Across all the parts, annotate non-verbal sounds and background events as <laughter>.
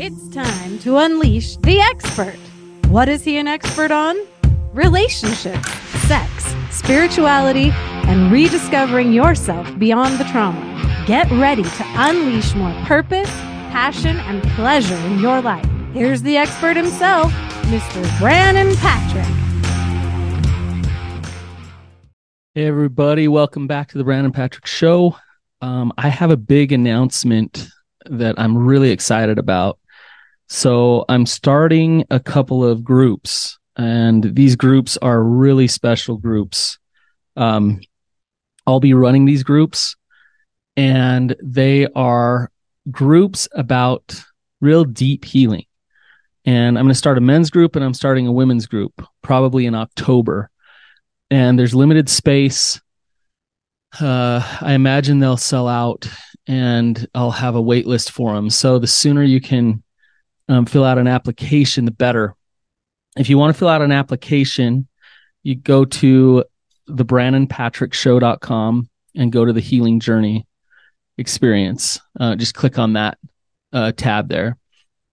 It's time to unleash the expert. What is he an expert on? Relationships, sex, spirituality, and rediscovering yourself beyond the trauma. Get ready to unleash more purpose, passion, and pleasure in your life. Here's the expert himself, Mr. Brannon Patrick. Hey, everybody, welcome back to the Brannon Patrick Show. Um, I have a big announcement that I'm really excited about. So, I'm starting a couple of groups, and these groups are really special groups. Um, I'll be running these groups, and they are groups about real deep healing. And I'm going to start a men's group and I'm starting a women's group probably in October. And there's limited space. Uh, I imagine they'll sell out and I'll have a wait list for them. So the sooner you can um, fill out an application, the better. If you want to fill out an application, you go to the brannonpatrickshow.com and go to the healing journey experience. Uh, just click on that uh, tab there.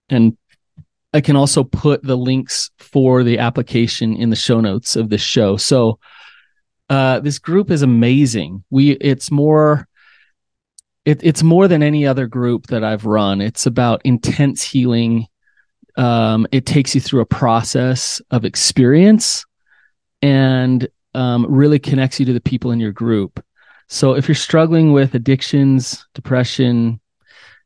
And I can also put the links for the application in the show notes of this show. So uh, this group is amazing. We it's more it, it's more than any other group that I've run. It's about intense healing. Um, it takes you through a process of experience and um, really connects you to the people in your group. So if you're struggling with addictions, depression,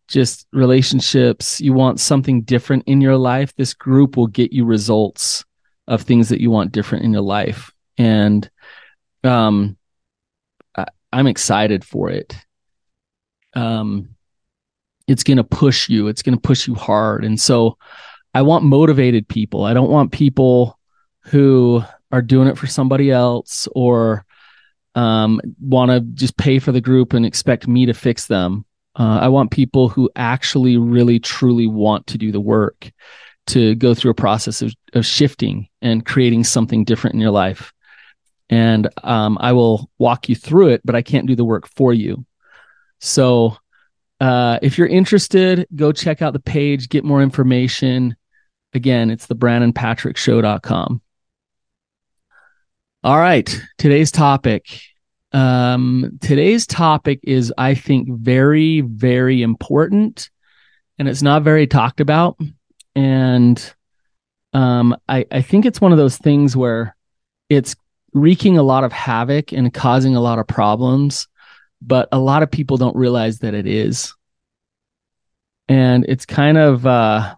just relationships, you want something different in your life, this group will get you results of things that you want different in your life. And um I, I'm excited for it. Um it's going to push you. It's going to push you hard. And so I want motivated people. I don't want people who are doing it for somebody else or um, want to just pay for the group and expect me to fix them. Uh, I want people who actually really truly want to do the work to go through a process of, of shifting and creating something different in your life. And um, I will walk you through it, but I can't do the work for you. So uh, if you're interested, go check out the page, get more information. Again, it's the BrannonPatrickShow.com. All right, today's topic. Um, today's topic is, I think, very, very important, and it's not very talked about. And um, I, I think it's one of those things where it's wreaking a lot of havoc and causing a lot of problems, but a lot of people don't realize that it is. And it's kind of uh,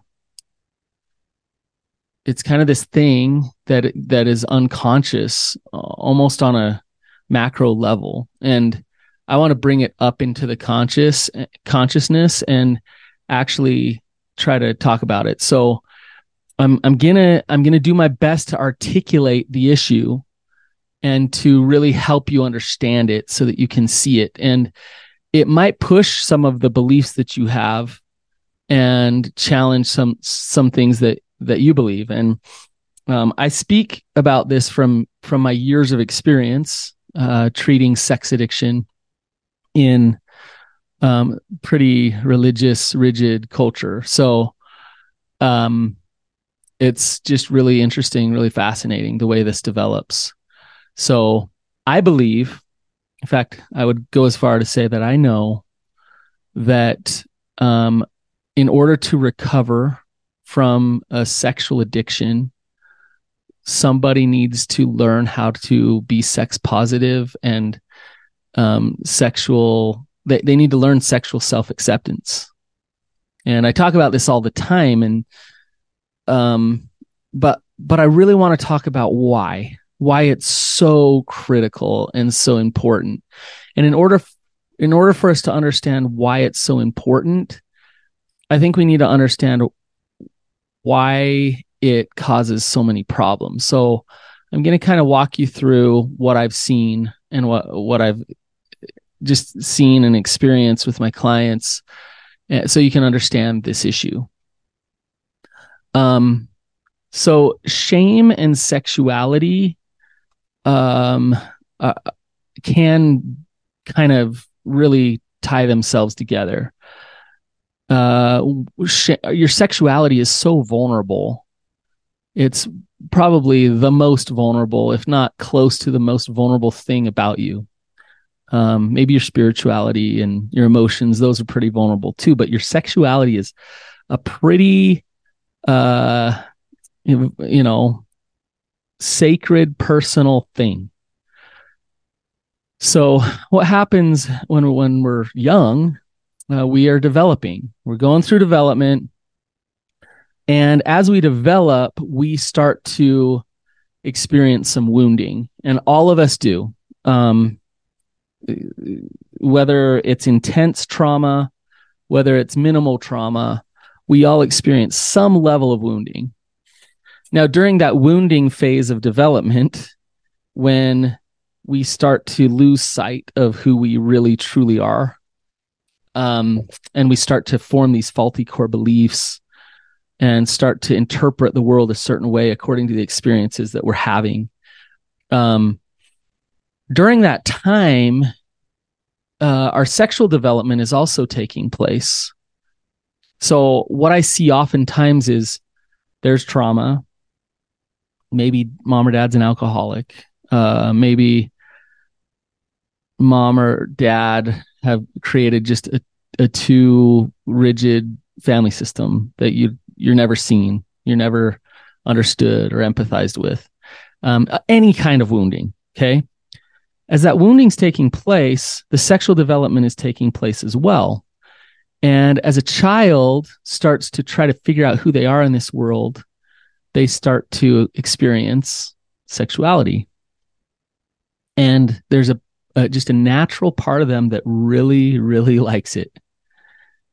it's kind of this thing that that is unconscious uh, almost on a macro level and i want to bring it up into the conscious consciousness and actually try to talk about it so i'm i'm to i'm to do my best to articulate the issue and to really help you understand it so that you can see it and it might push some of the beliefs that you have and challenge some some things that that you believe. And um, I speak about this from from my years of experience uh, treating sex addiction in um, pretty religious, rigid culture. So um, it's just really interesting, really fascinating the way this develops. So I believe, in fact, I would go as far to say that I know that um, in order to recover from a sexual addiction, somebody needs to learn how to be sex positive and um, sexual. They, they need to learn sexual self acceptance. And I talk about this all the time. And, um, but, but I really want to talk about why, why it's so critical and so important. And in order, in order for us to understand why it's so important, I think we need to understand why it causes so many problems. So I'm going to kind of walk you through what I've seen and what what I've just seen and experienced with my clients eh, so you can understand this issue. Um so shame and sexuality um uh, can kind of really tie themselves together uh, sh- your sexuality is so vulnerable. It's probably the most vulnerable, if not close to the most vulnerable thing about you. Um, maybe your spirituality and your emotions; those are pretty vulnerable too. But your sexuality is a pretty, uh, you know, sacred, personal thing. So, what happens when when we're young? Uh, we are developing. We're going through development, and as we develop, we start to experience some wounding, and all of us do. Um, whether it's intense trauma, whether it's minimal trauma, we all experience some level of wounding. Now, during that wounding phase of development, when we start to lose sight of who we really truly are, um, and we start to form these faulty core beliefs and start to interpret the world a certain way according to the experiences that we're having. Um, during that time, uh, our sexual development is also taking place. So, what I see oftentimes is there's trauma. Maybe mom or dad's an alcoholic. Uh, maybe mom or dad have created just a, a too rigid family system that you you're never seen, you're never understood or empathized with. Um, any kind of wounding. Okay, as that wounding's taking place, the sexual development is taking place as well. And as a child starts to try to figure out who they are in this world, they start to experience sexuality. And there's a, a just a natural part of them that really, really <laughs> likes it.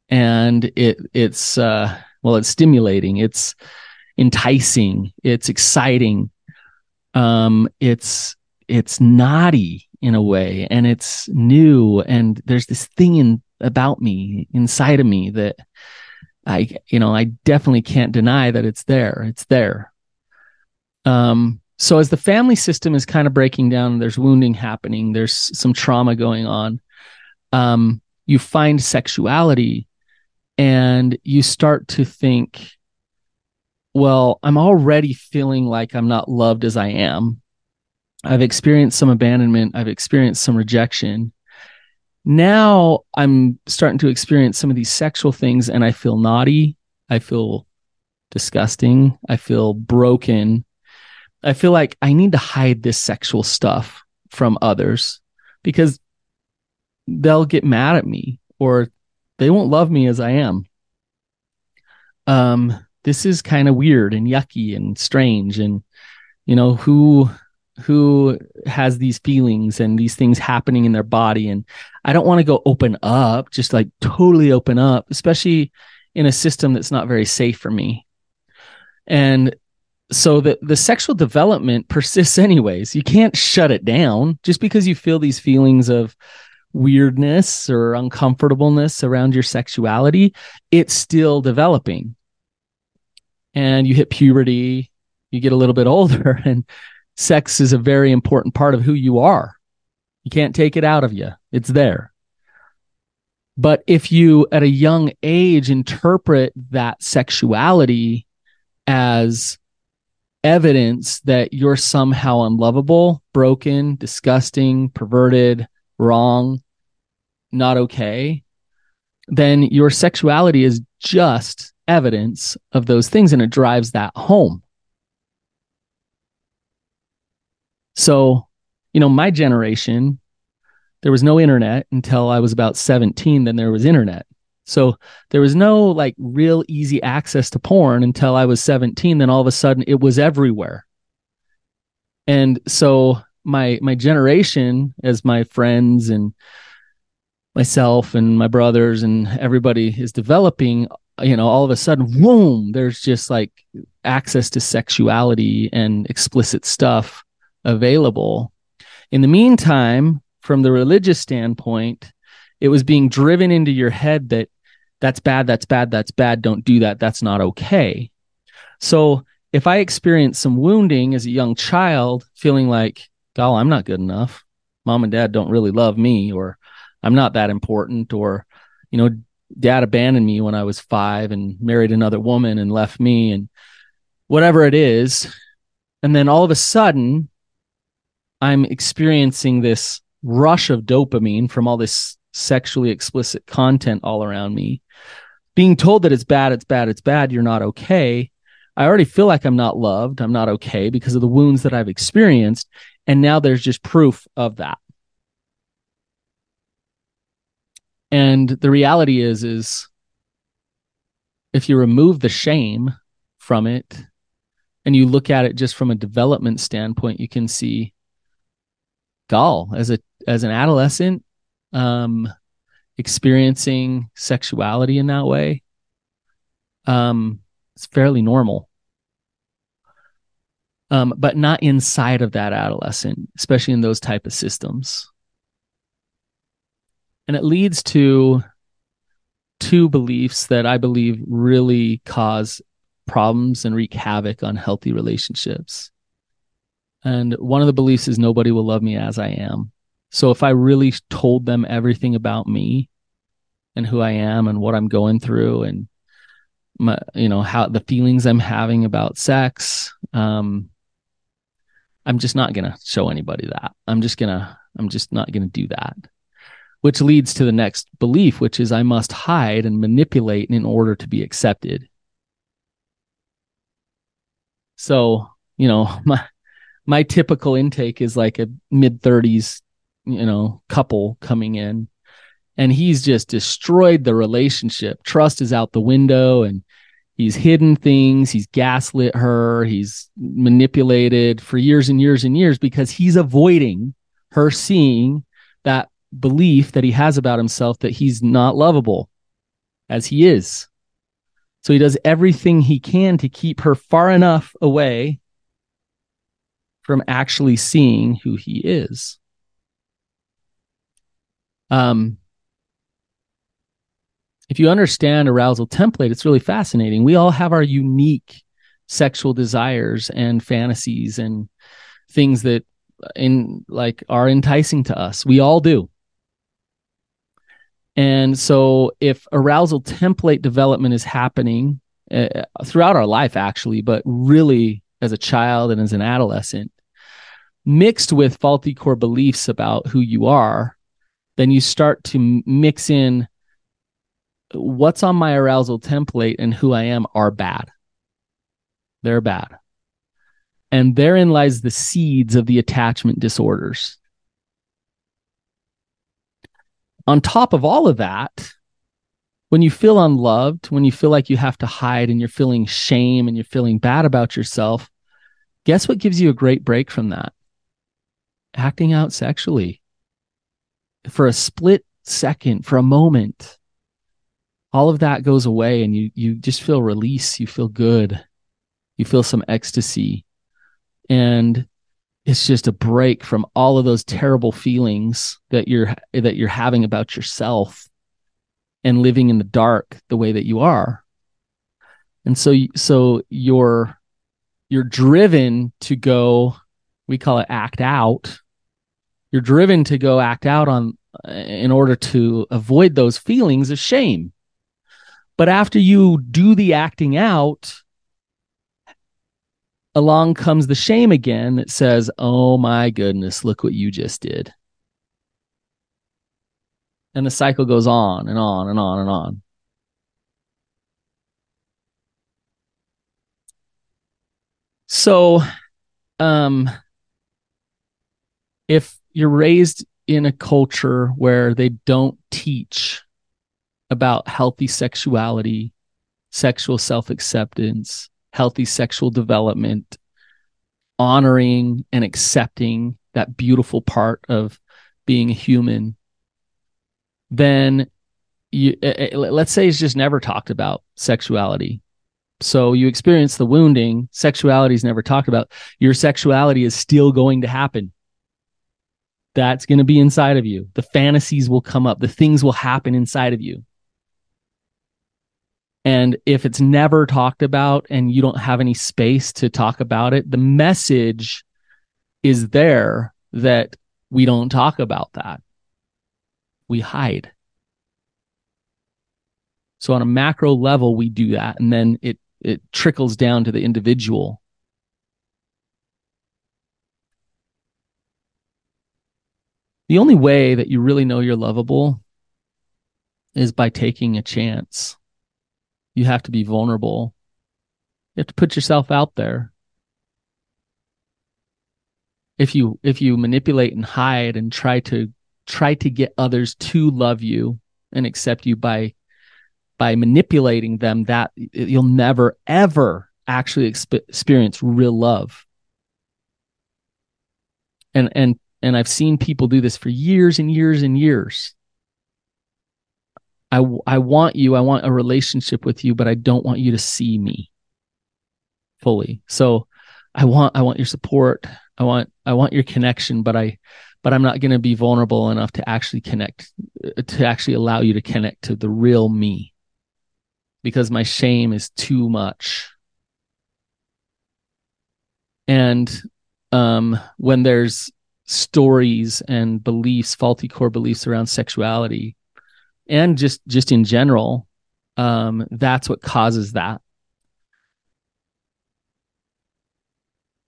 And it it's uh well, it's stimulating, it's enticing, it's exciting. Um, it's it's naughty in a way and it's new and there's this thing in about me inside of me that I you know I definitely can't deny that it's there it's there um so as the family system is kind of breaking down there's wounding happening there's some trauma going on um you find sexuality and you start to think well I'm already feeling like I'm not loved as I am I've experienced some abandonment. I've experienced some rejection. Now I'm starting to experience some of these sexual things and I feel naughty. I feel disgusting. I feel broken. I feel like I need to hide this sexual stuff from others because they'll get mad at me or they won't love me as I am. Um, this is kind of weird and yucky and strange. And, you know, who who has these feelings and these things happening in their body. And i don't want to go open up just like totally open up especially in a system that's not very safe for me. And so the the sexual development persists <laughs> anyways. You can't shut it down. Just because you feel these feelings of weirdness or uncomfortableness around your sexuality it's still developing. And you hit puberty you get a little bit <laughs> older and sex is a very important part of who you are. You can't take it out of you, it's there. But if you, at a young age, interpret that sexuality as evidence that you're somehow unlovable, broken, disgusting, perverted, wrong, not okay, then your sexuality is just evidence of those things and it drives that home. So, you know, my generation, there was no internet until I was about 17. Then there was internet. So there was no like real easy access to porn until I was 17. Then all of a sudden it was everywhere. And so my my generation, as my friends and myself and my brothers and everybody is developing, you know, all of a sudden, boom, there's just like access to sexuality and explicit stuff available. In the meantime, from the religious standpoint, it was being driven into your head that that's bad, that's bad, that's bad, don't do that, that's not okay. So if I experienced some wounding as a young child, feeling like, oh, I'm not good enough, mom and dad don't really love me, or I'm not that important, or, you know, dad abandoned me when I was five and married another woman and left me and whatever it is. And then all of a sudden, I'm experiencing this rush of dopamine from all this sexually explicit content all around me. Being told that it's bad, it's bad, it's bad, you're not okay. I already feel like I'm not loved, I'm not okay because of the wounds that I've experienced. And now there's just proof of that. And the reality is, is if you remove the shame from it and you look at it just from a development standpoint, you can see Gall as a as an adolescent, um, experiencing sexuality in that way. Um, it's fairly normal. Um, but not inside of that adolescent, especially in those type of systems and it leads to two beliefs that I believe really cause problems and wreak havoc on healthy relationships. And one of the beliefs is nobody will love me as I am. So if I really told them everything about me and who I am and what I'm going through and my, you know, how the feelings I'm having about sex, um, I'm just not going to show anybody that. I'm just going to, I'm just not going to do that which leads to the next belief, which is I must hide and manipulate in order to be accepted. So, you know, <laughs> my my typical intake is like a mid 30s, you know, couple coming in and he's just destroyed the relationship. Trust is out the window and he's hidden things, he's gaslit her, he's manipulated for years and years and years because he's avoiding her seeing that belief that he has about himself that he's not lovable as he is. So he does everything he can to keep her far enough away from actually seeing who he is. Um, if you understand arousal template, it's really fascinating. We all have our unique sexual desires and fantasies and things that in like are enticing to us. We all do. And so, if arousal template development is happening uh, throughout our life, actually, but really as a child and as an adolescent, mixed with faulty core beliefs about who you are, then you start to mix in what's on my arousal template and who I am are bad. They're bad. And therein lies the seeds of the attachment disorders. on top of all of that, when you feel unloved, when you feel like you have to hide and you're feeling shame and you're feeling bad about yourself, guess what gives you a great break from that? Acting out sexually. For a split second, for a moment, all of that goes away and you you just feel release, you feel good. You feel some ecstasy. And it's just a break from all of those terrible feelings that you're that you're having about yourself and living in the dark the way that you are. And so so you're you're driven to go we call it act out. You're driven to go act out on uh, in order to avoid those feelings of shame. But after you do the acting out along comes the shame again that says, Oh my goodness, look what you just did. And the cycle goes on and on and on and on. So, um, if you're raised in a culture where they don't teach about healthy sexuality, sexual self acceptance, healthy sexual development, honoring and accepting that beautiful part of being a human, then you, eh, eh, let's say it's just never talked about sexuality. So you experience the wounding, sexuality is never talked about. Your sexuality is still going to happen. That's going to be inside of you. The fantasies will come up, the things will happen inside of you. And if it's never talked about and you don't have any space to talk about it, the message is there that we don't talk about that. We hide. So on a macro level, we do that, and then it it trickles down to the individual. The only way that you really know you're lovable is by taking a chance. You have to be vulnerable. You have to put yourself out there. If you if you manipulate and hide and try to try to get others to love you and accept you by by manipulating them that you'll never ever actually exp- experience real love. And and and I've seen people do this for years and years and years. I I want you I want a relationship with you but I don't want you to see me fully. So I want I want your support. I want I want your connection but I but I'm not going to be vulnerable enough to actually connect to actually allow you to connect to the real me because my shame is too much. And um, when there's stories and beliefs, faulty core beliefs around sexuality, and just just in general, um, that's what causes that.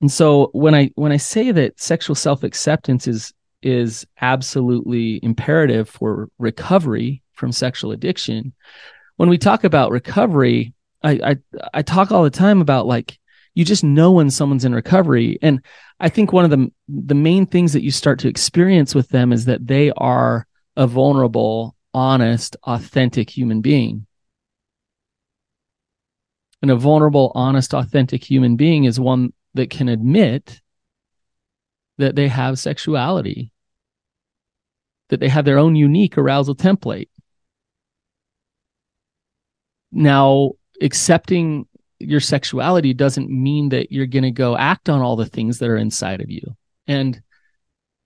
And so when I when I say that sexual self acceptance is is absolutely imperative for recovery from sexual addiction, when we talk about recovery, I, I I talk all the time about like you just know when someone's in recovery, and I think one of the the main things that you start to experience with them is that they are a vulnerable, honest, authentic human being. And a vulnerable, honest, authentic human being is one that can admit that they have sexuality, that they have their own unique arousal template now, accepting your sexuality doesn't mean that you're going to go act on all the things that are inside of you. And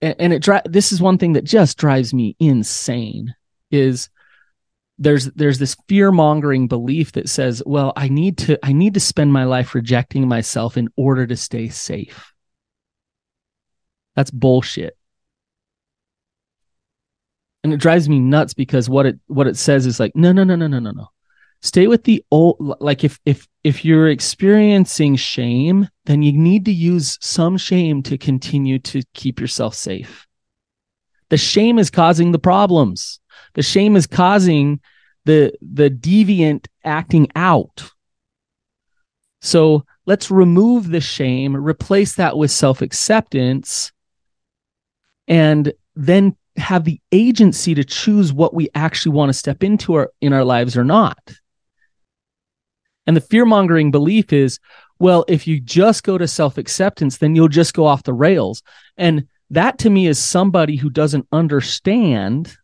and it this is one thing that just drives me insane is there's there's this fear-mongering belief that says, well, I need to I need to spend my life rejecting myself in order to stay safe. That's bullshit. And it drives me nuts because what it what it says is like, no, no, no, no, no, no, no. Stay with the old like if if if you're experiencing shame then you need to use some shame to continue to keep yourself safe. The shame is causing the problems. The shame is causing the the deviant acting out. So let's remove the shame replace that with self-acceptance and then have the agency to choose what we actually want to step into our in our lives or not and the fear mongering belief is, well, if you just go to self acceptance, then you'll just go off the rails. And that to me is somebody who doesn't understand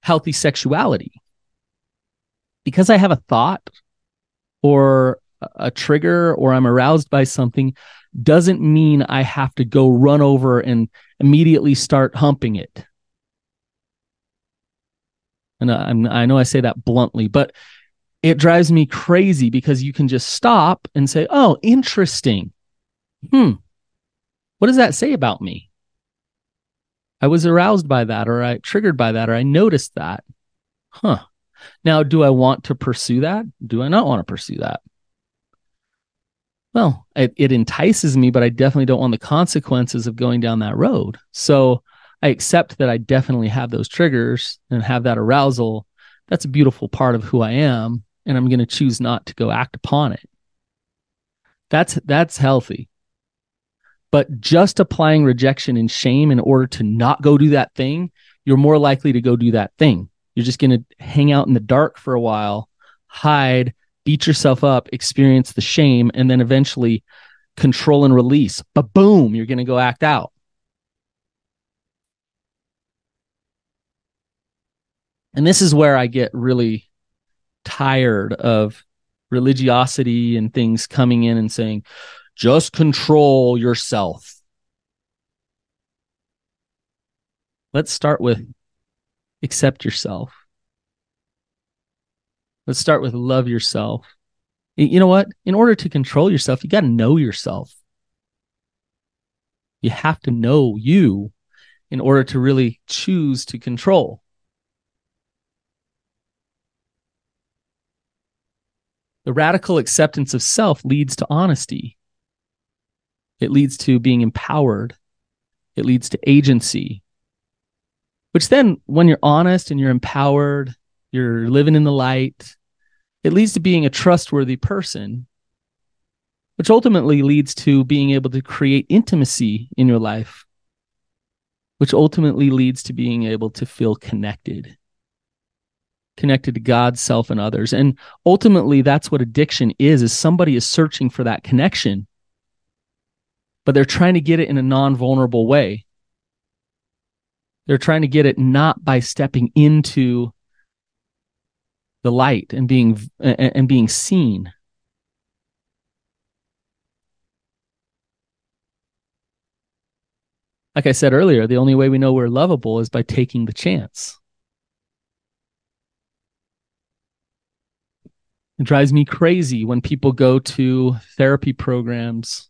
healthy sexuality. Because I have a thought or a trigger or I'm aroused by something doesn't mean I have to go run over and immediately start humping it. And I, I know I say that bluntly, but it drives me crazy because you can just stop and say, oh, interesting. Hmm. What does that say about me? I was aroused by that, or I triggered by that, or I noticed that. Huh. Now, do I want to pursue that? Do I not want to pursue that? Well, it, it entices me, but I definitely don't want the consequences of going down that road. So I accept that I definitely have those triggers and have that arousal. That's a beautiful part of who I am and I'm going to choose not to go act upon it. That's that's healthy. But just applying rejection and shame in order to not go do that thing, you're more likely to go do that thing. You're just going to hang out in the dark for a while, hide, beat yourself up, experience the shame, and then eventually control and release. But boom, you're going to go act out. And this is where I get really tired of religiosity and things coming in and saying, just control yourself. Let's start with accept yourself. Let's start with love yourself. You know what? In order to control yourself, you got to know yourself. You have to know you in order to really choose to control. The radical acceptance of self leads to honesty. It leads to being empowered. It leads to agency, which then, when you're honest and you're empowered, you're living in the light, it leads to being a trustworthy person, which ultimately leads to being able to create intimacy in your life, which ultimately leads to being able to feel connected connected to God, self, and others. And ultimately, that's what addiction is, is somebody is searching for that connection, but they're trying to get it in a non-vulnerable way. They're trying to get it not by stepping into the light and being and, being seen. Like I said earlier, the only way we know we're lovable is by taking the chance. It drives me crazy when people go to therapy programs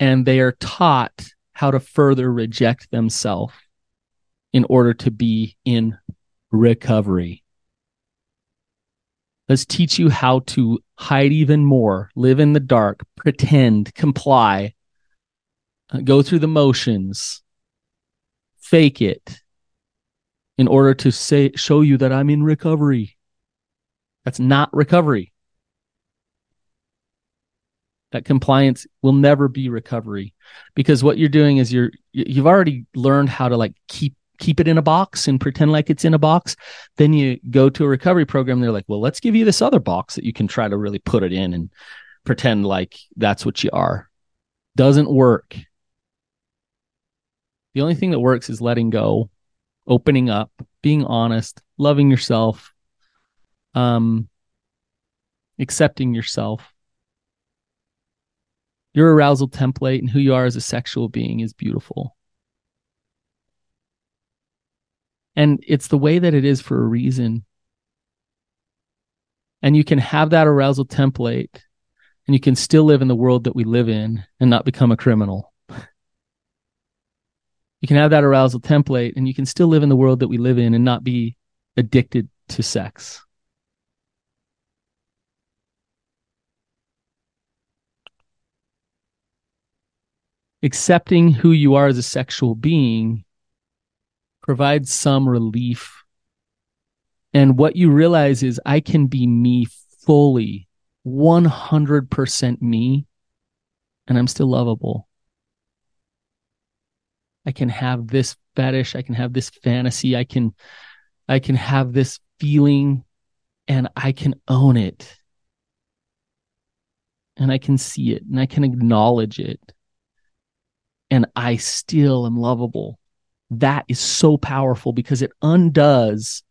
and they are taught how to further reject themselves in order to be in recovery. Let's teach you how to hide even more, live in the dark, pretend, comply, uh, go through the motions, fake it in order to say show you that I'm in recovery. That's not recovery. That compliance will never be recovery because what you're doing is you're you've already learned how to like keep keep it in a box and pretend like it's in a box. Then you go to a recovery program. They're like, well, let's give you this other box that you can try to really put it in and pretend like that's what you are. Doesn't work. The only thing that works is letting go, opening up, being honest, loving yourself, um, accepting yourself. Your arousal template and who you are as a sexual being is beautiful. And it's the way that it is for a reason. And you can have that arousal template and you can still live in the world that we live in and not become a criminal. You can have that arousal template and you can still live in the world that we live in and not be addicted to sex. accepting who you are as a sexual being provides some relief. And what you realize is I can be me fully, 100% me, and I'm still lovable. I can have this fetish, I can have this fantasy, I can I can have this feeling and I can own it. And I can see it and I can acknowledge it and I still am lovable. That is so powerful because it undoes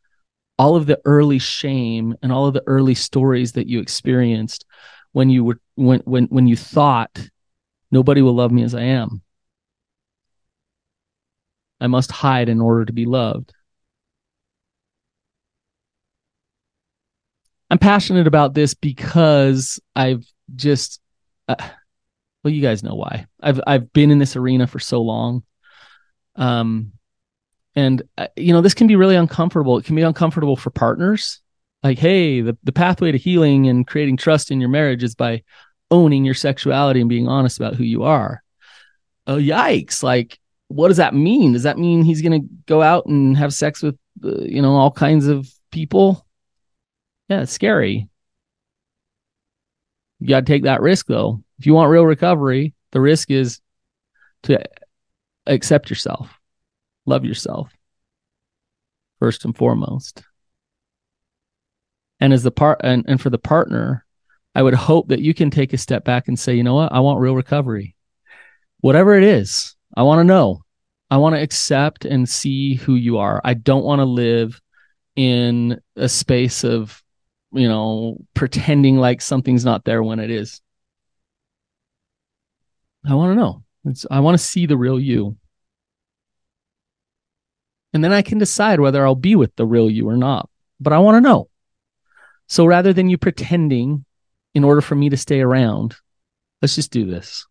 all of the early shame and all of the early stories that you experienced when you were when when when you thought nobody will love me as I am. I must hide in order to be loved. I'm passionate about this because I've just uh, well, you guys know why. I've I've been in this arena for so long. Um and uh, you know, this can be really uncomfortable. It can be uncomfortable for partners. Like, hey, the, the pathway to healing and creating trust in your marriage is by owning your sexuality and being honest about who you are. Oh, yikes. Like, what does that mean? Does that mean he's going to go out and have sex with, uh, you know, all kinds of people? Yeah, it's scary. You got to take that risk though. If you want real recovery, the risk is to accept yourself, love yourself first and foremost. And as the part and, and for the partner, I would hope that you can take a step back and say, you know what? I want real recovery. Whatever it is, I want to know. I want to accept and see who you are. I don't want to live in a space of, you know, pretending like something's not there when it is. I want to know. It's, I want to see the real you. And then I can decide whether I'll be with the real you or not. But I want to know. So rather than you pretending in order for me to stay around, let's just do this.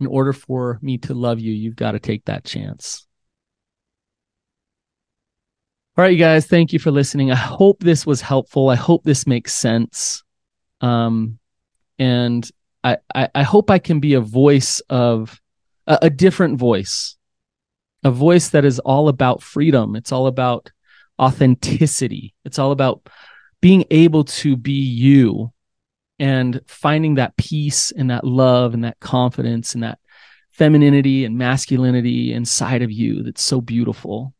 In order for me to love you, you've got to take that chance. All right, you guys, thank you for listening. I hope this was helpful. I hope this makes sense. Um, and I, I, I hope I can be a voice of a, a different voice, a voice that is all about freedom. It's all about authenticity. It's all about being able to be you and finding that peace and that love and that confidence and that femininity and masculinity inside of you that's so beautiful.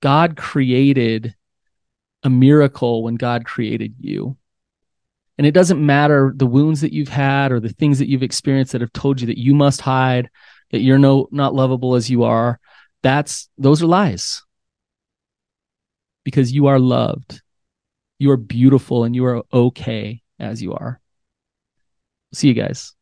God created a miracle when God created you. And it doesn't matter the wounds that you've had or the things that you've experienced that have told you that you must hide, that you're no not lovable as you are. That's those are lies. Because you are loved. You are beautiful and you are okay as you are. See you guys.